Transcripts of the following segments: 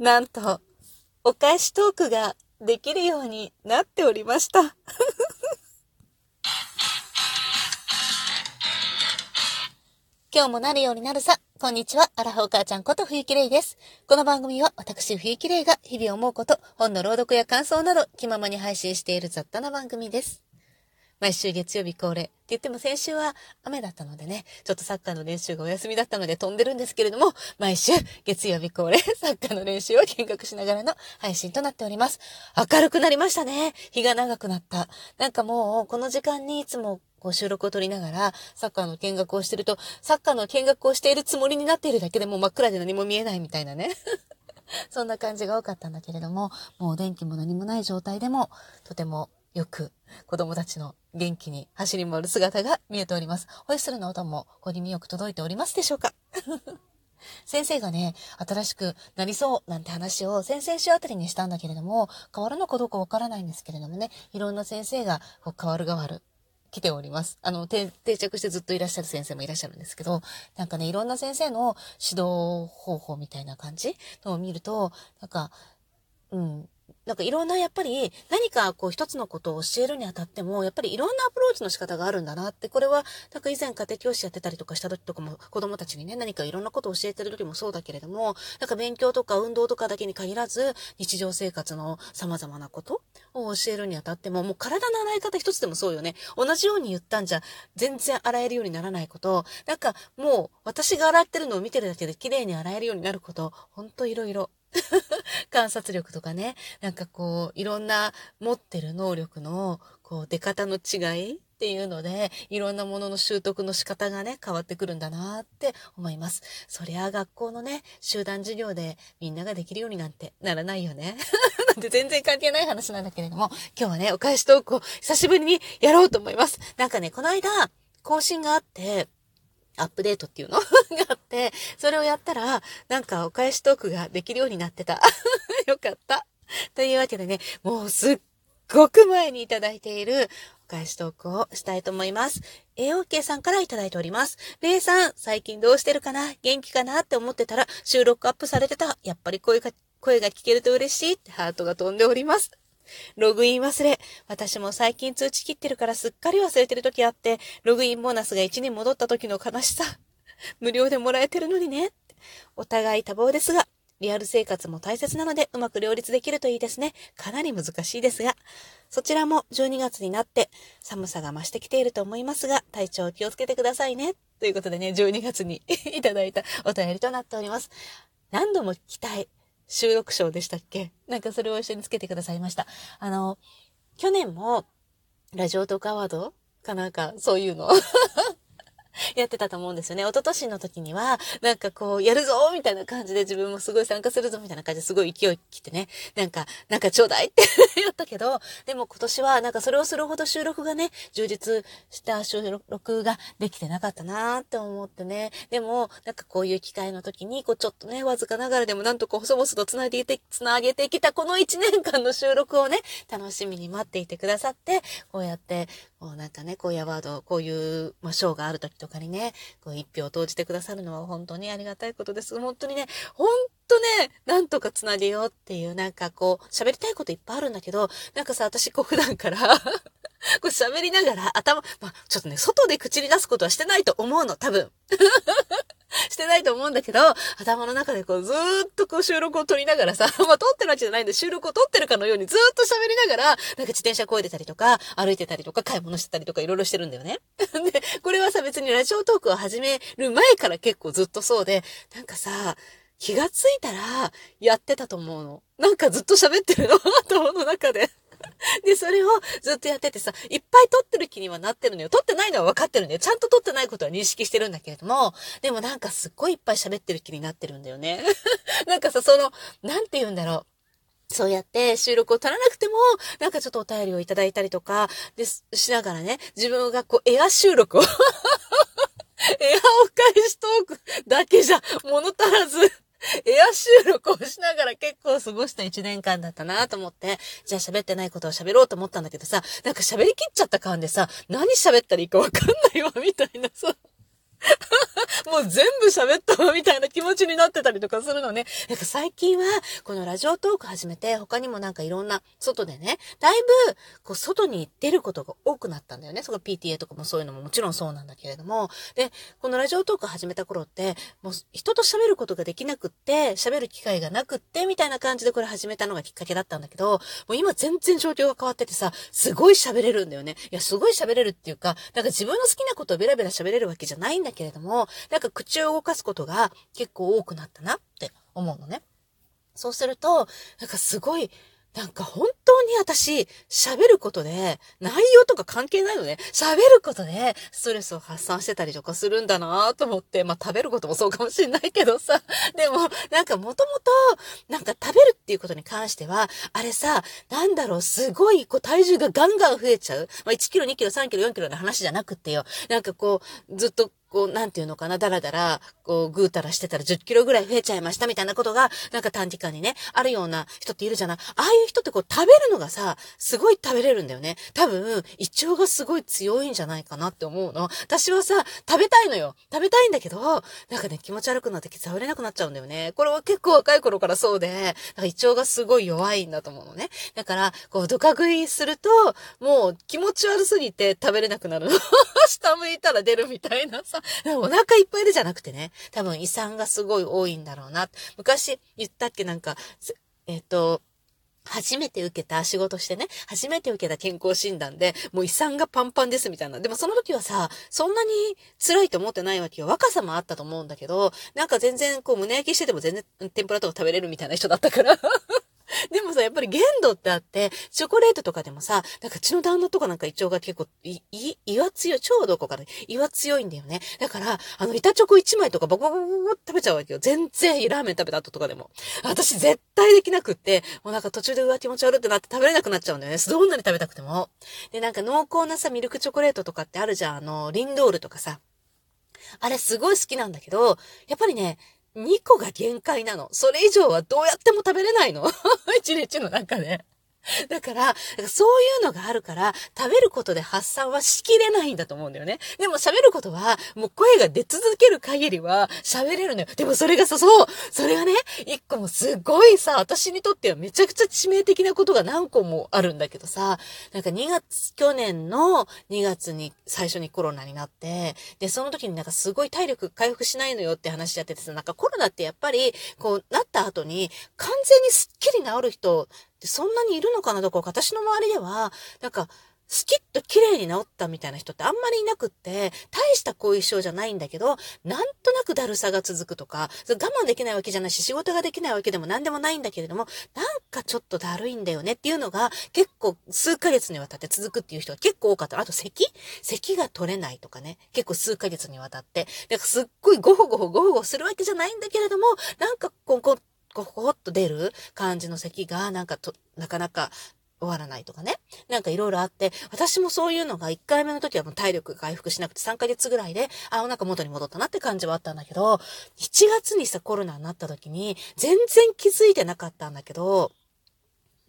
なんと、お返しトークができるようになっておりました。今日もなるようになるさ。こんにちは。アラフォー母ちゃんこと冬木玲です。この番組は私冬木玲が日々思うこと、本の朗読や感想など気ままに配信している雑多な番組です。毎週月曜日恒例。って言っても先週は雨だったのでね、ちょっとサッカーの練習がお休みだったので飛んでるんですけれども、毎週月曜日恒例サッカーの練習を見学しながらの配信となっております。明るくなりましたね。日が長くなった。なんかもうこの時間にいつもこう収録を撮りながら、サッカーの見学をしてると、サッカーの見学をしているつもりになっているだけでもう真っ暗で何も見えないみたいなね。そんな感じが多かったんだけれども、もう電気も何もない状態でも、とてもよく子供たちの元気に走り回る姿が見えております。ホイッスルの音もご耳よく届いておりますでしょうか？先生がね、新しくなりそうなんて話を先々週あたりにしたんだけれども、変わるのかどうかわからないんですけれどもね、いろんな先生がこう変わる変わる来ております。あの、定着してずっといらっしゃる先生もいらっしゃるんですけど、なんかね、いろんな先生の指導方法みたいな感じのを見ると、なんか、うん、なんかいろんなやっぱり何かこう一つのことを教えるにあたっても、やっぱりいろんなアプローチの仕方があるんだなって、これはなんか以前家庭教師やってたりとかした時とかも子供たちにね、何かいろんなことを教えてる時もそうだけれども、なんか勉強とか運動とかだけに限らず、日常生活の様々なことを教えるにあたっても、もう体の洗い方一つでもそうよね。同じように言ったんじゃ全然洗えるようにならないこと、なんかもう私が洗ってるのを見てるだけで綺麗に洗えるようになること、ほんといろいろ。観察力とかね、なんかこう、いろんな持ってる能力の、こう、出方の違いっていうので、いろんなものの習得の仕方がね、変わってくるんだなって思います。そりゃ学校のね、集団授業でみんなができるようになんてならないよね。なんて全然関係ない話なんだけれども、今日はね、お返しトークを久しぶりにやろうと思います。なんかね、この間、更新があって、アップデートっていうの？があって、それをやったら、なんかお返しトークができるようになってた。よかった。というわけでね、もうすっごく前にいただいているお返しトークをしたいと思います。AOK さんからいただいております。レイさん、最近どうしてるかな？元気かな？って思ってたら収録アップされてた。やっぱり声が、声が聞けると嬉しいってハートが飛んでおります。ログイン忘れ。私も最近通知切ってるからすっかり忘れてる時あって、ログインボーナスが1に戻った時の悲しさ。無料でもらえてるのにね。お互い多忙ですが、リアル生活も大切なのでうまく両立できるといいですね。かなり難しいですが。そちらも12月になって寒さが増してきていると思いますが、体調を気をつけてくださいね。ということでね、12月に いただいたお便りとなっております。何度も聞きたい。収録賞でしたっけ？なんかそれを一緒につけてくださいました。あの、去年も、ラジオトークアワードかなんか、そういうの やってたと思うんですよね。一昨年の時には、なんかこう、やるぞみたいな感じで自分もすごい参加するぞみたいな感じですごい勢い来てね、なんか、なんかちょうだいって やったけど、でも今年はなんかそれをするほど収録がね、充実した収録ができてなかったなーって思ってね。でも、なんかこういう機会の時に、こうちょっとね、わずかながらでもなんとか細々と繋いでいて、繋げてきたこの1年間の収録をね、楽しみに待っていてくださって、こうやって、こうなんかね、こういうアワード、こういう、まあ、賞がある時とかにね、こう一票を投じてくださるのは本当にありがたいことです。本当にね、本当ね、なんとかつなげようっていう、なんかこう、喋りたいこといっぱいあるんだけど、なんかさ、私こう普段から これ喋りながら頭、まあ、ちょっとね、外で口に出すことはしてないと思うの、多分。してないと思うんだけど、頭の中でこうずーっとこう収録を撮りながらさ、まあ撮ってるわけじゃないんで収録を撮ってるかのようにずーっと喋りながら、なんか自転車こいでたりとか、歩いてたりとか、買い物してたりとかいろいろしてるんだよね。で、これはさ別にラジオトークを始める前から結構ずっとそうで、なんかさ、気がついたらやってたと思うの。なんかずっと喋ってるの頭の中で。で、それをずっとやっててさ、いっぱい撮ってる気にはなってるのよ。撮ってないのは分かってるんだよ。ちゃんと撮ってないことは認識してるんだけれども、でもなんかすっごいいっぱい喋ってる気になってるんだよね。なんかさ、その、なんて言うんだろう。そうやって収録を取らなくても、なんかちょっとお便りをいただいたりとか、で、しながらね、自分がこう、エア収録を エアお返しトークだけじゃ物足らず エア収録をしながら結構過ごした一年間だったなと思って、じゃあ喋ってないことを喋ろうと思ったんだけどさ、なんか喋りきっちゃった感でさ、何喋ったらいいかわかんないわ、みたいなさ。もう全部喋ったわみたいな気持ちになってたりとかするのね。なんか最近は、このラジオトーク始めて、他にもなんかいろんな外でね、だいぶ、こう、外に出ることが多くなったんだよね。その PTA とかもそういうのももちろんそうなんだけれども。で、このラジオトーク始めた頃って、もう人と喋ることができなくって、喋る機会がなくって、みたいな感じでこれ始めたのがきっかけだったんだけど、もう今全然状況が変わっててさ、すごい喋れるんだよね。いや、すごい喋れるっていうか、なんか自分の好きなことをベラベラ喋れるわけじゃないんだけれども、なんか口を動かすことが結構多くなったなって思うのね。そうすると、なんかすごいなんか本当に私、喋ることで、内容とか関係ないのね。喋ることで、ストレスを発散してたりとかするんだなと思って、まあ食べることもそうかもしれないけどさ。でも、なんかもともと、なんか食べるっていうことに関しては、あれさ、なんだろう、すごい、こう体重がガンガン増えちゃう。まあ1キロ、2キロ、3キロ、4キロの話じゃなくってよ。なんかこう、ずっとこう、なんていうのかな、だらだら、こう、ぐうたらしてたら10キロぐらい増えちゃいましたみたいなことが、なんか短時間にね、あるような人っているじゃないああいう人ってこう、食べるのがさ、すごい食べれるんだよね。多分、胃腸がすごい強いんじゃないかなって思うの。私はさ、食べたいのよ。食べたいんだけど、なんかね、気持ち悪くなって食べれなくなっちゃうんだよね。これは結構若い頃からそうで、なんか胃腸がすごい弱いんだと思うのね。だから、こう、ドカ食いすると、もう気持ち悪すぎて食べれなくなるの。下向いたら出るみたいなさ。お腹いっぱいでじゃなくてね、多分胃酸がすごい多いんだろうな。昔言ったっけなんか、えっ、と、初めて受けた仕事してね、初めて受けた健康診断で、もう胃酸がパンパンですみたいな。でもその時はさ、そんなに辛いと思ってないわけよ。若さもあったと思うんだけど、なんか全然こう胸焼きしてても全然天ぷらとか食べれるみたいな人だったから。でもさ、やっぱり限度ってあって、チョコレートとかでもさ、なんかうちの旦那とかなんか胃腸が結構、い、い、胃は強い、超どこかで、胃は強いんだよね。だから、あの、板チョコ1枚とかボコボコボコ食べちゃうわけよ。全然ラーメン食べた後とかでも。私絶対できなくって、もうなんか途中でうわ気持ち悪ってなって食べれなくなっちゃうんだよね。どんなに食べたくても。で、なんか濃厚なさ、ミルクチョコレートとかってあるじゃん。あの、リンドールとかさ。あれすごい好きなんだけど、やっぱりね、2個が限界なの。それ以上はどうやっても食べれないの。一日の中で。だから、そういうのがあるから、食べることで発散はしきれないんだと思うんだよね。でも喋ることは、もう声が出続ける限りは喋れるのよ。でもそれがさ、そう、それがね、一個もすごいさ、私にとってはめちゃくちゃ致命的なことが何個もあるんだけどさ、なんか2月、去年の2月に最初にコロナになって、で、その時になんかすごい体力回復しないのよって話やっててさ、なんかコロナってやっぱり、こう、なった後に完全にスッキリ治る人、で、そんなにいるのかなどこか、私の周りでは、なんか、スキッと綺麗に治ったみたいな人ってあんまりいなくって、大した後遺症じゃないんだけど、なんとなくだるさが続くとか、我慢できないわけじゃないし、仕事ができないわけでも何でもないんだけれども、なんかちょっとだるいんだよねっていうのが結構数ヶ月にわたって続くっていう人が結構多かった。あと咳？咳が取れないとかね。結構数ヶ月にわたって。だかすっごいゴホゴホゴホゴするわけじゃないんだけれども、なんかこう、こう、ゴホっと出る感じの咳が、なんかと、なかなか終わらないとかね。なんかいろいろあって、私もそういうのが1回目の時はもう体力が回復しなくて3ヶ月ぐらいで、あ、お腹元に戻ったなって感じはあったんだけど、1月にさコロナになった時に全然気づいてなかったんだけど、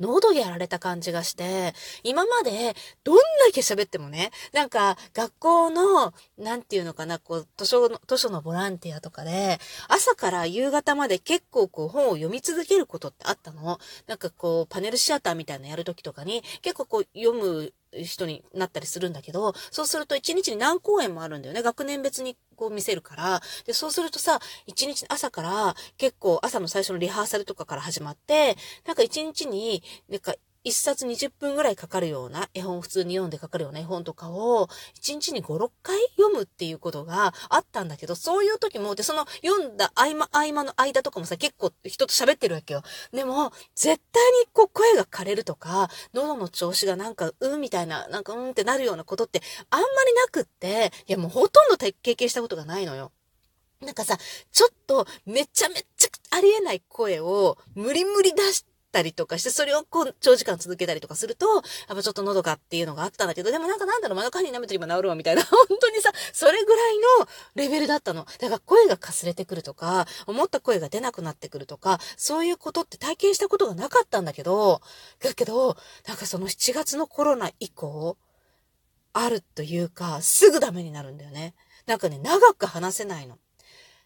喉やられた感じがして、今までどんだけ喋ってもね、なんか学校の、なんていうのかな、こう、図書の、図書のボランティアとかで、朝から夕方まで結構こう本を読み続けることってあったの。なんかこう、パネルシアターみたいなのやるときとかに、結構こう、読む人になったりするんだけど、そうすると1日に何公演もあるんだよね。学年別にこう見せるから。で、そうするとさ、1日朝から結構朝の最初のリハーサルとかから始まって、なんか1日に、なんか一冊20分ぐらいかかるような絵本、普通に読んでかかるような絵本とかを、1日に5、6回読むっていうことがあったんだけど、そういう時も、で、その読んだ合間、合間の間とかもさ、結構人と喋ってるわけよ。でも、絶対にこう声が枯れるとか、喉の調子がなんか、うんみたいな、なんかうんってなるようなことってあんまりなくって、いやもうほとんど経験したことがないのよ。なんかさ、ちょっとめちゃめちゃありえない声を無理無理出して、たりとかして、それをこう、長時間続けたりとかすると、やっぱちょっと喉がっていうのがあったんだけど、でもなんかなんだろう、マヌカニ舐めてれば治るわ、みたいな、本当にさ、それぐらいのレベルだったの。だから声がかすれてくるとか、思った声が出なくなってくるとか、そういうことって体験したことがなかったんだけど、だけど、なんかその7月のコロナ以降、あるというか、すぐダメになるんだよね。なんかね、長く話せないの。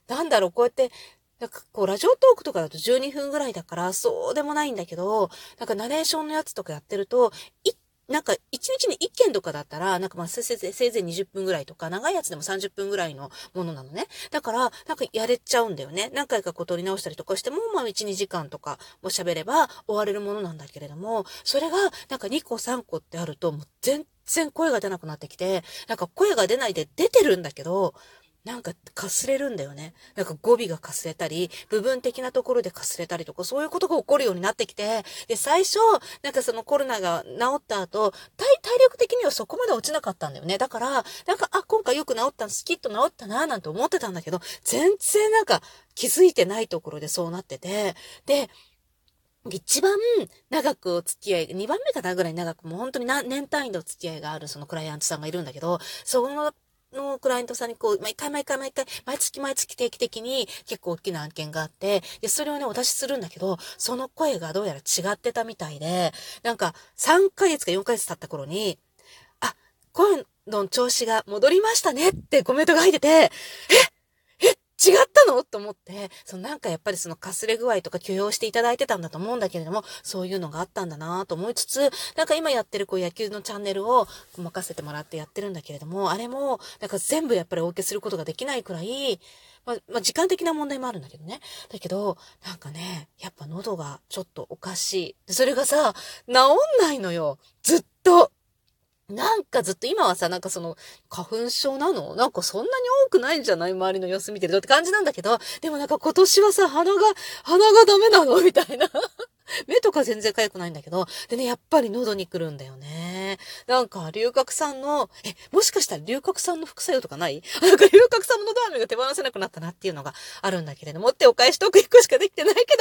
なんだろう、こうやって、なんかこう、ラジオトークとかだと12分ぐらいだから、そうでもないんだけど、なんかナレーションのやつとかやってると、一なんか、1日に1件とかだったら、なんかまあ、せいぜい20分ぐらいとか、長いやつでも30分ぐらいのものなのね。だから、なんかやれちゃうんだよね。何回かこう撮り直したりとかしても、まあ、1、2時間とかも喋れば終われるものなんだけれども、それが、なんか2個3個ってあると、もう全然声が出なくなってきて、なんか声が出ないで出てるんだけど、なんかかすれるんだよね。なんか語尾がかすれたり、部分的なところでかすれたりとか、そういうことが起こるようになってきて、で、最初、なんかそのコロナが治った後、体、体力的にはそこまで落ちなかったんだよね。だから、なんか、あ、今回よく治ったスキッと治ったな、なんて思ってたんだけど、全然なんか気づいてないところでそうなってて、で、一番長くお付き合い、2番目かなぐらい長く、もう本当に年単位のお付き合いがあるそのクライアントさんがいるんだけど、そののクライアントさんにこう、毎回毎回毎回、毎月毎月定期的に結構大きな案件があって、で、それをね、お出しするんだけど、その声がどうやら違ってたみたいで、なんか、3ヶ月か4ヶ月経った頃に、あ、声の調子が戻りましたねってコメントが入ってて、え違ったの？と思って、そのなんかやっぱりそのかすれ具合とか許容していただいてたんだと思うんだけれども、そういうのがあったんだなと思いつつ、なんか今やってるこう野球のチャンネルを任せてもらってやってるんだけれども、あれも、なんか全部やっぱりお受けすることができないくらい、まあ、まあ、時間的な問題もあるんだけどね。だけど、なんかね、やっぱ喉がちょっとおかしい。それがさ、治んないのよ。ずっと。なんかずっと今はさ、なんかその、花粉症なの？なんかそんなに多くないんじゃない？周りの様子見てるとって感じなんだけど、でもなんか今年はさ、鼻が、鼻がダメなの？みたいな。目とか全然痒くないんだけど、でね、やっぱり喉に来るんだよね。なんか、龍角散の、え、もしかしたら龍角散の副作用とかない？なんか龍角散の喉飴が手放せなくなったなっていうのがあるんだけれども、ってお返しトーク1個しかできてないけど、